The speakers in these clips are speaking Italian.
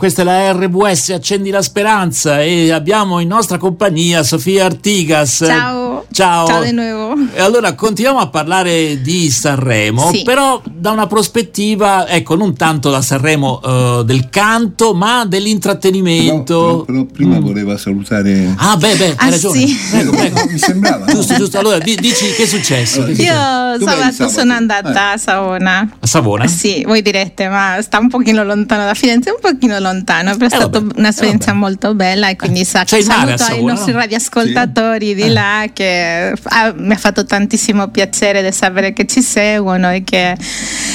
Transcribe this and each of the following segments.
Questa è la RWS Accendi la Speranza e abbiamo in nostra compagnia Sofia Artigas. Ciao. Ciao. Ciao di nuovo. E allora continuiamo a parlare di Sanremo, Sì. però da una prospettiva, ecco, non tanto la Sanremo eh, del canto, ma dell'intrattenimento. Però, però prima Mm. voleva salutare. Ah, beh, beh, hai Ah, ragione. sì. Prego, prego. Mi sembrava. Giusto, giusto. Allora, di- dici che è successo? Allora? Io sabato sabato? sono andata Eh. a Savona. A Savona? Sì, voi direte, ma sta un pochino lontano da Firenze, un pochino lontano, però è Eh, stata vabbè, un'esperienza eh, vabbè. molto bella e quindi sa- c'è il mare a saluto ai nostri no? radioascoltatori di Eh. là che ah, mi ha fatto tantissimo piacere di sapere che ci seguono e che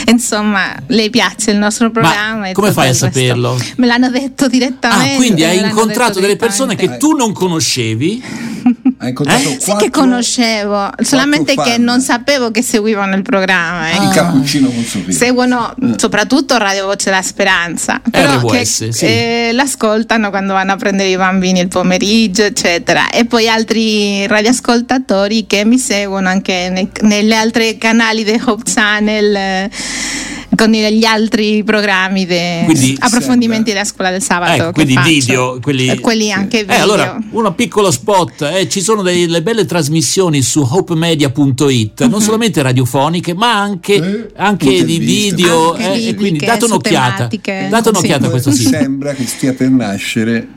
insomma le piace il nostro programma. e come fai a il saperlo? Me l'hanno detto direttamente. Ah, quindi hai incontrato delle persone che tu non conoscevi? Ha incontrato Eh? Sì che conoscevo, solamente che non sapevo che seguivano il programma. Il ecco. cappuccino con Sofia. Seguono soprattutto Radio Voce La Speranza, però RWS, che sì. eh, l'ascoltano quando vanno a prendere i bambini il pomeriggio, eccetera. E poi altri radioascoltatori che mi seguono anche nei- nelle altre canali di Hope Channel. Eh, con gli altri programmi di Quindi approfondimenti della scuola del sabato. Ecco, che quindi faccio. video, quelli, Eh, quelli anche Eh, video. allora, un piccolo spot, eh, ci sono delle belle trasmissioni su hopemedia.it, Mhm. non solamente radiofoniche, ma anche, Eh, anche di video, Anche eh, e quindi date un'occhiata, tematiche. date un'occhiata Sì. a questo Mi sito. sembra che stia per nascere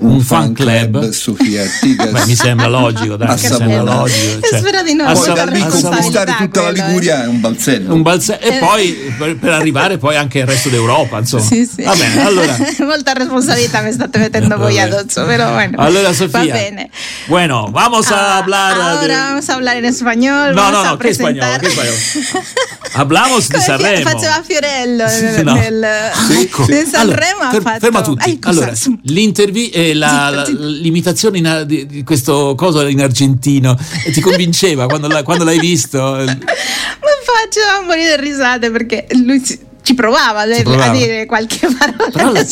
un, Un fan club. Sofia Artigas. Beh, mi sembra logico, dai, A mi sembra Savona. logico. E spero di no, a Poi Sa- da lì a Savona- conquistare tutta la eh. Liguria è un balzello. un balze- e Eh. poi per, per arrivare poi anche al resto d'Europa, insomma. Sì, sì. Va bene, allora Molta responsabilità mi state mettendo voi addosso, pero bueno. Allora, Sofía. Va bene. Bueno, vamos a Ah, hablar de- Ahora vamos a hablar en español. No, no, no, che spagnolo, presentar- che spagnolo. Hablamos di Sanremo. Faceva Fiorello nel, No. nel, Ah, ecco. nel Sanremo Allora, ha fer- fatto ferma tutti. Cosa- allora, l'intervi- eh, la- la- l'imitazione in- di, di questo coso in argentino ti convinceva quando, la- quando l'hai visto? Ma faceva morire risate perché lui ci, ci provava, a dire- provava. a dire qualche parola Però la-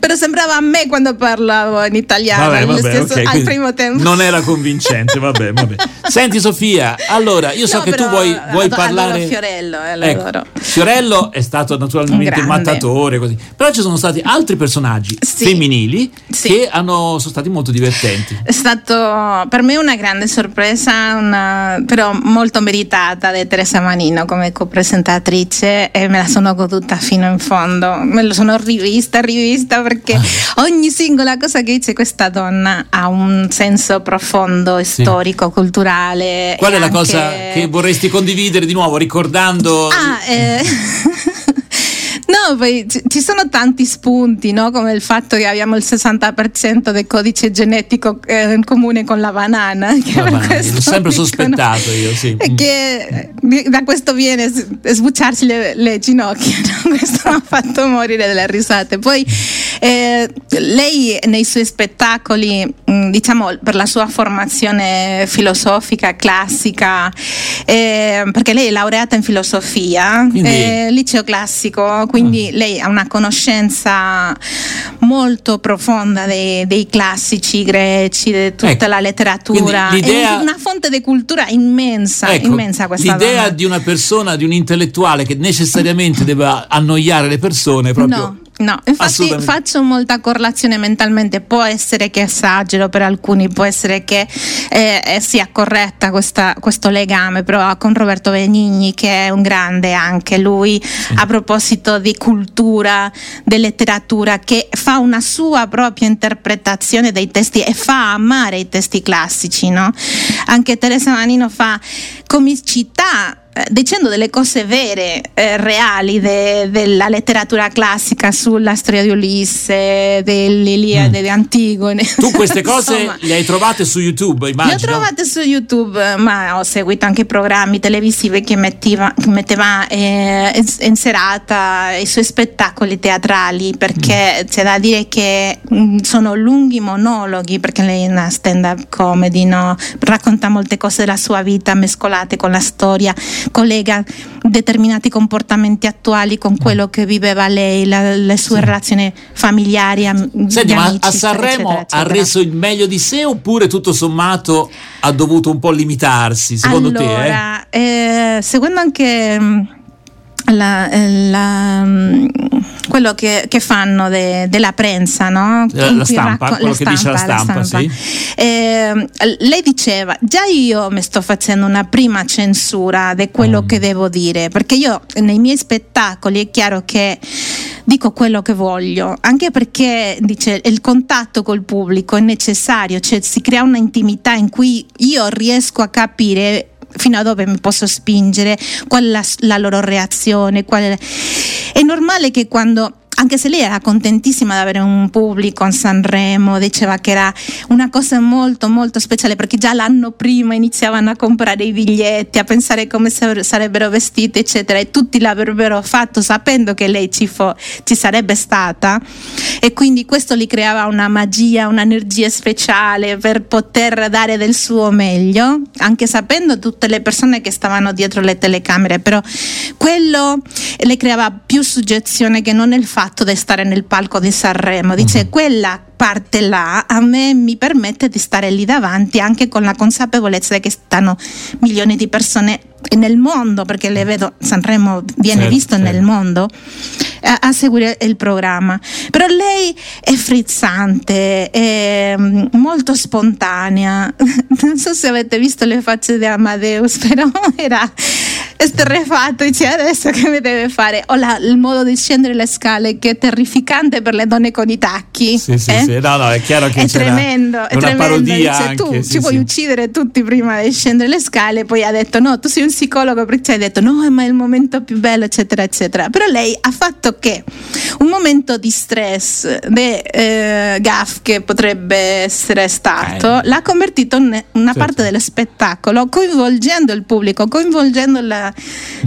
però sembrava a me quando parlavo in italiano Vabbè, vabbè, stesso- ok, al primo tempo. non era convincente, vabbè, vabbè. Senti Sofia, allora io so No, che tu vuoi, vuoi adoro parlare... Fiorello, eh, Ecco. Fiorello è stato naturalmente grande. mattatore, così. però ci sono stati altri personaggi Sì. femminili Sì. che hanno, sono stati molto divertenti. È stato per me una grande sorpresa, una- però molto meritata di Teresa Manino come copresentatrice e me la sono goduta fino in fondo. Me lo sono rivista, rivista perché Ah. ogni singola cosa che dice questa donna ha un senso profondo, Sì. storico, culturale. Qual è la anche- cosa che vorresti condividere di nuovo, ricordando... Ah, eh. No, poi ci sono tanti spunti, no? come il fatto che abbiamo il 60% del codice genetico eh, in comune con la banana. Che La banana, l'ho sempre dicono- sospettato io, sì. Che eh, da questo viene sbucciarsi le, le ginocchia, no? questo mi ha fatto morire delle risate. Poi eh, lei nei suoi spettacoli, mh, diciamo per la sua formazione filosofica, classica, eh, perché lei è laureata in filosofia, Quindi- eh, liceo classico, quindi lei ha una conoscenza molto profonda dei, dei classici greci, di tutta Ecco, la letteratura, l'idea- è una fonte di cultura immensa, Ecco, immensa questa l'idea donna. di una persona, di un intellettuale che necessariamente deve annoiare le persone proprio... No, no, infatti faccio molta correlazione mentalmente, può essere che esagero per alcuni, può essere che eh, eh, sia corretta questa- questo legame, però con Roberto Benigni che è un grande anche lui a proposito di cultura, di letteratura, che fa una sua propria interpretazione dei testi e fa amare i testi classici, no? Anche Teresa Manino fa comicità dicendo delle cose vere, eh, reali de- della letteratura classica sulla storia di Ulisse, dell'Iliade, Mm. di Antigone. Tu queste cose Insomma, le hai trovate su YouTube, immagino? le ho trovate su YouTube, ma ho seguito anche programmi televisivi che, mettiva, che metteva eh, in, serata i suoi spettacoli teatrali, perché c'è da dire che mh, sono lunghi monologhi, perché lei è una stand-up comedy, no? racconta molte cose della sua vita mescolate con la storia, collega determinati comportamenti attuali con quello che viveva lei, la- le sue relazioni familiari, am- Senti, ma amici, a Sanremo eccetera, ha eccetera. reso il meglio di sé oppure tutto sommato ha dovuto un po' limitarsi, secondo te? Eh? allora, eh, seguendo anche mm, la, eh, la, mm, quello che, che fanno de, della prensa, no? La, la stampa, racco- quello la che stampa, dice la stampa, la stampa. Sì. Eh, lei diceva, già io mi sto facendo una prima censura di quello mm. che devo dire, perché io nei miei spettacoli è chiaro che dico quello che voglio, anche perché dice, il contatto col pubblico è necessario, cioè si crea una intimità in cui io riesco a capire fino a dove mi posso spingere, qual è la, la loro reazione. È... È normale che quando anche se lei era contentissima di avere un pubblico a Sanremo, diceva che era una cosa molto molto speciale perché già l'anno prima iniziavano a comprare i biglietti, a pensare come sarebbero vestiti eccetera e tutti l'avrebbero fatto sapendo che lei ci, fo- ci sarebbe stata. E quindi questo gli creava una magia, un'energia speciale per poter dare del suo meglio, anche sapendo tutte le persone che stavano dietro le telecamere, però quello le creava più suggezione che non il fatto fatto di stare nel palco di Sanremo, dice uh-huh. quella parte là a me mi permette di stare lì davanti anche con la consapevolezza che stanno milioni di persone nel mondo, perché le vedo, Sanremo viene certo, visto certo. nel mondo, a, a, seguire il programma. Però lei è frizzante, è mm, molto spontanea. Non so se avete visto le facce di Amadeus, però era esterrefatto, dice adesso che mi deve fare? O la, il modo di scendere le scale che è terrificante per le donne con i tacchi. Sì, sì, eh? sì. No, no, è chiaro che è tremendo, è una tremendo. parodia dice, anche, tu sì, ci vuoi uccidere tutti prima di scendere le scale, poi ha detto no, tu sei un psicologo perché hai detto no, ma è il momento più bello, eccetera, eccetera. Però lei ha fatto che un momento di stress, di eh, gaff che potrebbe essere stato, eh. l'ha convertito in una certo. parte dello spettacolo, coinvolgendo il pubblico, coinvolgendo la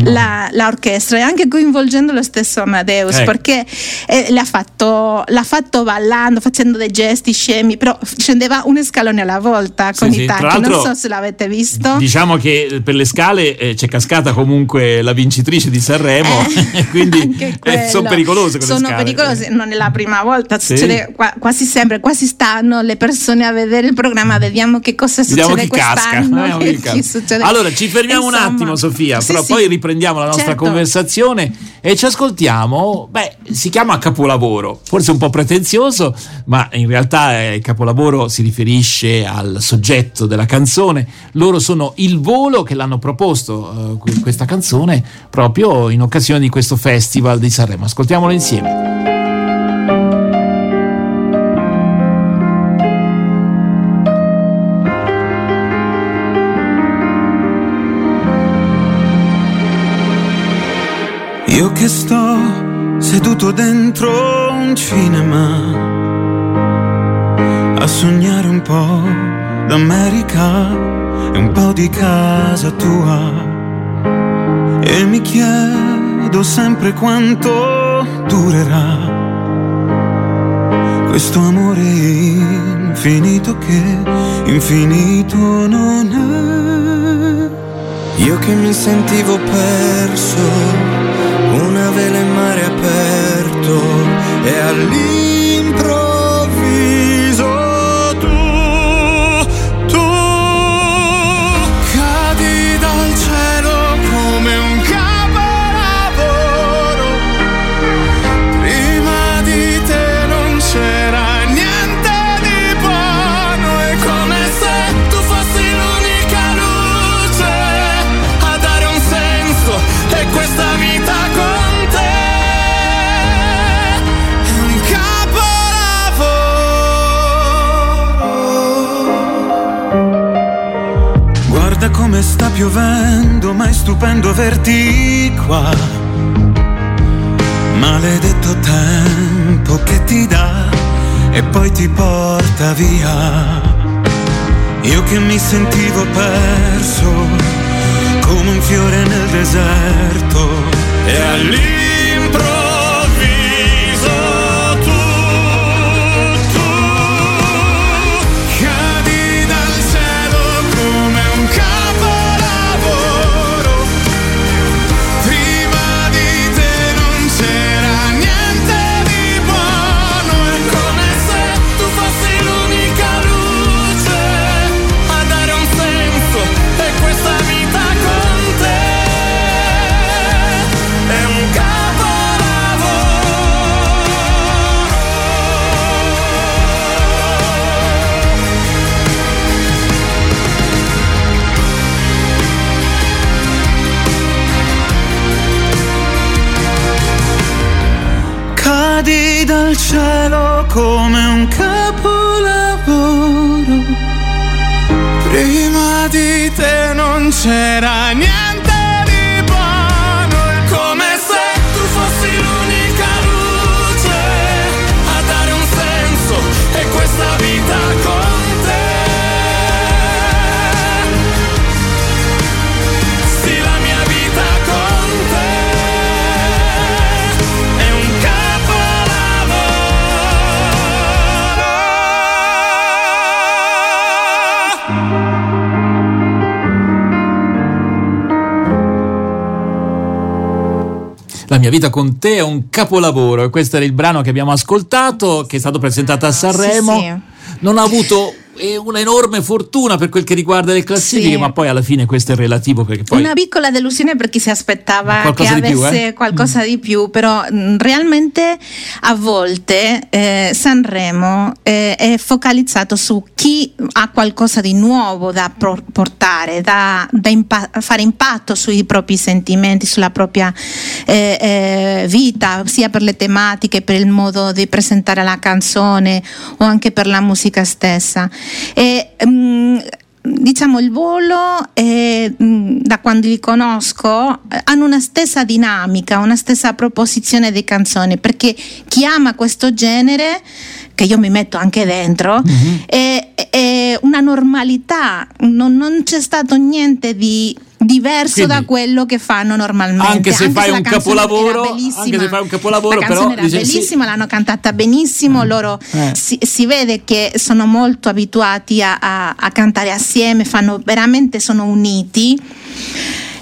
la, l'orchestra e anche coinvolgendo lo stesso Amadeus ecco. perché eh, l'ha, fatto, l'ha, fatto, ballando, facendo dei gesti scemi, però scendeva un scalone alla volta con sì, i tacchi, non so se l'avete visto. Diciamo che per le scale eh, c'è cascata comunque la vincitrice di Sanremo, eh, quindi eh, sono pericolose quelle sono scale. pericolose, non è la prima volta, sì. succede qua, quasi sempre, quasi stanno le persone a vedere il programma, vediamo che cosa vediamo succede quest'anno. Chi chi succede. Allora ci fermiamo Insomma, un attimo Sofia, sì, però poi riprendiamo la nostra certo. conversazione e ci ascoltiamo, beh, si chiama capolavoro, forse un po' pretenzioso, ma in realtà il capolavoro si riferisce al soggetto della canzone. Loro sono il volo che l'hanno proposto uh, questa canzone proprio in occasione di questo festival di Sanremo. Ascoltiamolo insieme. Io che sto seduto dentro un cinema a sognare un po' d'America e un po' di casa tua e mi chiedo sempre quanto durerà questo amore infinito che infinito non è. Io che mi sentivo perso vela in mare aperto e all'improvviso piovendo, ma è stupendo averti qua. Maledetto tempo che ti dà e poi ti porta via. Io che mi sentivo perso come un fiore nel deserto e all'improvviso mia vita con te è un capolavoro e questo era il brano che abbiamo ascoltato, che è stato presentato a Sanremo. Sì, sì. Non ha avuto è un'enorme fortuna per quel che riguarda le classifiche, sì. ma poi alla fine questo è relativo. Poi Una piccola delusione per chi si aspettava che avesse più, eh? qualcosa mm. di più, però mm, realmente a volte eh, Sanremo eh, è focalizzato su chi ha qualcosa di nuovo da portare, da, da impa- fare impatto sui propri sentimenti, sulla propria eh, eh, vita, sia per le tematiche, per il modo di presentare la canzone o anche per la musica stessa. E, um, diciamo il volo e, da quando li conosco hanno una stessa dinamica, una stessa proposizione di canzoni perché chi ama questo genere che io mi metto anche dentro mm-hmm. è, è, una normalità non, non c'è stato niente di diverso Quindi, da quello che fanno normalmente. Anche se, anche fai, se un capolavoro, anche se fai un capolavoro, la canzone però, era bellissima, sì. l'hanno cantata benissimo, eh. loro eh. si, si, vede che sono molto abituati a, a, a cantare assieme, fanno, veramente sono uniti.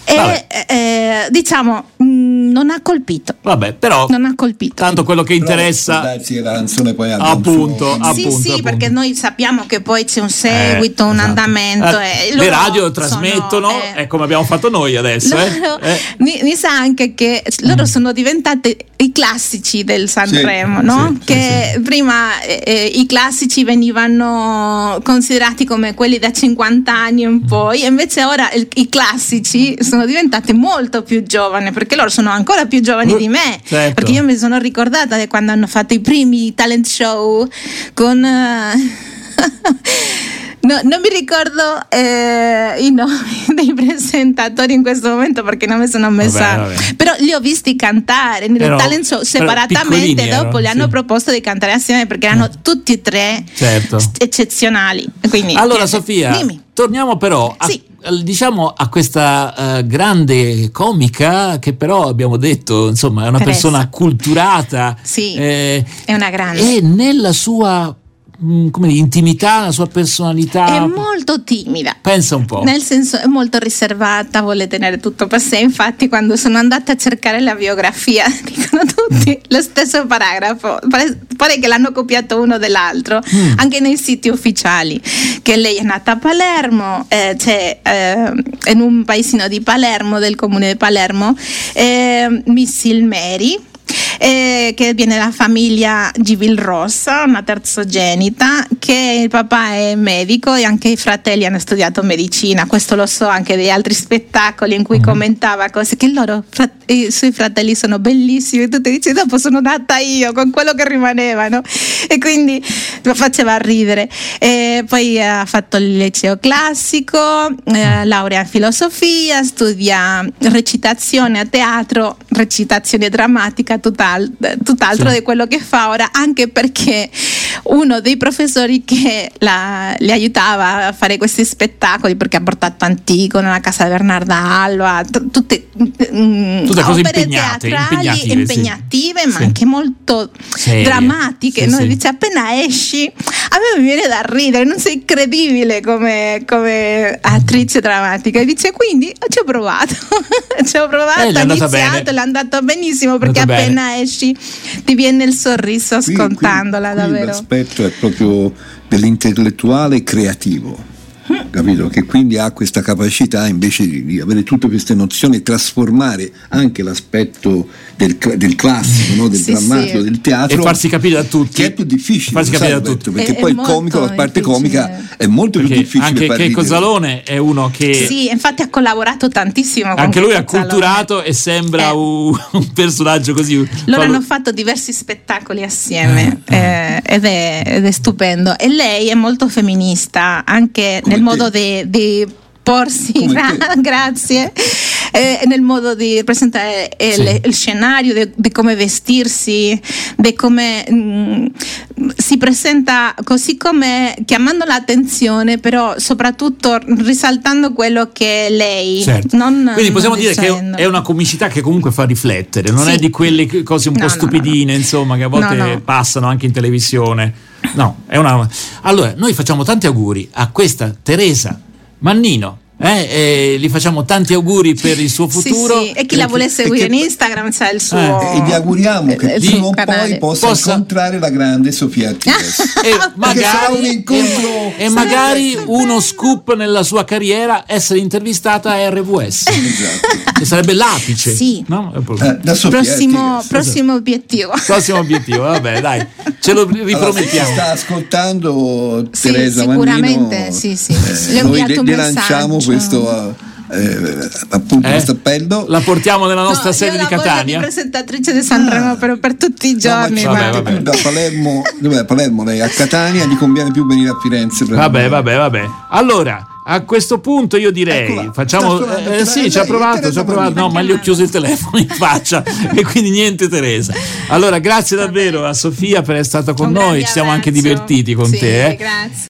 E eh, diciamo mh, mm, non ha colpito. Vabbè, però non ha colpito. Tanto quello che interessa darsi la canzone poi appunto, appunto, sì, sì, appunto. perché noi sappiamo che poi c'è un seguito, eh, un esatto. andamento eh, le radio trasmettono, sono, eh, è come abbiamo fatto noi adesso, eh. loro, eh. mi, mi, sa anche che loro mm. sono diventate i classici del Sanremo, sì, no? Sì, che prima eh, i classici venivano considerati come quelli da 50 anni in poi, e invece ora il, i classici sono sono diventate molto più giovani perché loro sono ancora più giovani di me certo. perché io mi sono ricordata di quando hanno fatto i primi talent show con uh, No, non mi ricordo eh, i nomi dei presentatori in questo momento perché non mi sono messa. Vabbè, vabbè. Però li ho visti cantare nel però, talent show separatamente. Dopo erano, li hanno sì. proposto di cantare assieme perché erano eh. tutti e tre certo. eccezionali. Quindi, allora, Sofia, dimmi. torniamo però a sì diciamo a questa uh, grande comica che però abbiamo detto insomma è una Teresa. persona acculturata sì, eh, è una grande e nella sua Mm, come dire, intimità, la sua personalità? È molto timida. Pensa un po'. Nel senso, è molto riservata, vuole tenere tutto per sé. Infatti, quando sono andata a cercare la biografia, dicono tutti lo stesso paragrafo. Pare, pare che l'hanno copiato uno dell'altro, mm. anche nei siti ufficiali. Che lei è nata a Palermo, eh, cioè eh, in un paesino di Palermo, del comune di Palermo, eh, Miss Ilmeri eh, che viene dalla famiglia Givil Rossa, una terzogenita, che il papà è medico e anche i fratelli hanno studiato medicina, questo lo so anche degli altri spettacoli in cui mm-hmm. commentava cose che loro, i suoi fratelli sono bellissimi e tu ti dici dopo sono nata io con quello che rimanevano e quindi lo faceva ridere. E poi ha fatto il liceo classico, eh, laurea in filosofia, studia recitazione a teatro, recitazione drammatica, tutt'al- tutt'altro sì. di quello che fa ora, anche perché uno dei professori che la, le aiutava a fare questi spettacoli, perché ha portato Antico nella casa di Bernarda Alba, t- tutte, mm, tutte cose impegnate, impegnative, impegnative sì. ma sì. anche molto Serie. drammatiche. Noi dice appena esci, a me mi viene da ridere, non sei credibile come, come attrice drammatica. E dice quindi ci ho provato, ci ho provato, eh, ho iniziato, l'è andato benissimo perché appena bene. Esci ti viene il sorriso ascoltandola qui, qui, davvero. L'aspetto è proprio dell'intellettuale creativo capito? Che quindi ha questa capacità invece di, di avere tutte queste nozioni e trasformare anche l'aspetto del, del classico, no? del Sì, drammatico, sì. del teatro. E farsi capire da tutti. Che è più difficile, Farsi capire sai, da tutti. Perché È- poi è il comico, la parte difficile. comica è molto più Perché difficile anche ridere. Zalone è uno che Sì, infatti ha collaborato tantissimo con anche lui Zalone. acculturato e sembra Eh. un, un personaggio così. Loro hanno fatto diversi spettacoli assieme eh, ed, è, ed è stupendo. E lei è molto femminista anche Come nel modo di, di porsi, gra- grazie, eh, nel modo di presentare il, Sì. il scenario, di, come vestirsi, di come mm, si presenta così come chiamando l'attenzione, però soprattutto risaltando quello che è lei. Certo. non- Quindi possiamo dire che dicendo. è una comicità che comunque fa riflettere, non Sì. è di quelle che- cose un No, po' no, no, stupidine, insomma, che a volte No, no. passano anche in televisione. No, è una. Allora, noi facciamo tanti auguri a questa Teresa Mannino. Eh, e gli facciamo tanti auguri per il suo Sì, futuro. sì, E chi la vuole seguire in Instagram c'è il suo. Eh, E gli auguriamo che il di- suo prima o poi possa, Possa- incontrare la grande Sofia Artigas. E sarà magari, un incontro- e- e magari uno scoop nella sua carriera essere intervistata a RVS, esatto. che sarebbe l'apice. Sì. no? Eh, da Sofia Prossimo, prossimo obiettivo. Prossimo obiettivo, vabbè, dai, ce lo Allora, ripromettiamo. sta ascoltando Sì, Teresa sicuramente, Mannino, sì, sì. eh, Le ho inviato un messaggio. Questo eh, appunto Eh? questo appello La portiamo nella No, nostra io sede di Catania. di presentatrice di Sanremo per, per tutti i No, ma giorni. ci- Vabbè, vabbè. da Palermo dov'è Palermo lei a Catania gli conviene più venire a Firenze Vabbè, vabbè, vabbè. Allora, a questo punto io direi, Eccola, facciamo... suonando, eh, sì, ci ha provato, ci ha provato. No, ma gli ho chiuso il telefono in faccia e quindi niente Teresa. Allora, grazie davvero a Sofia per essere stata con Un noi, ci siamo anche divertiti con Sì, te. eh. Grazie.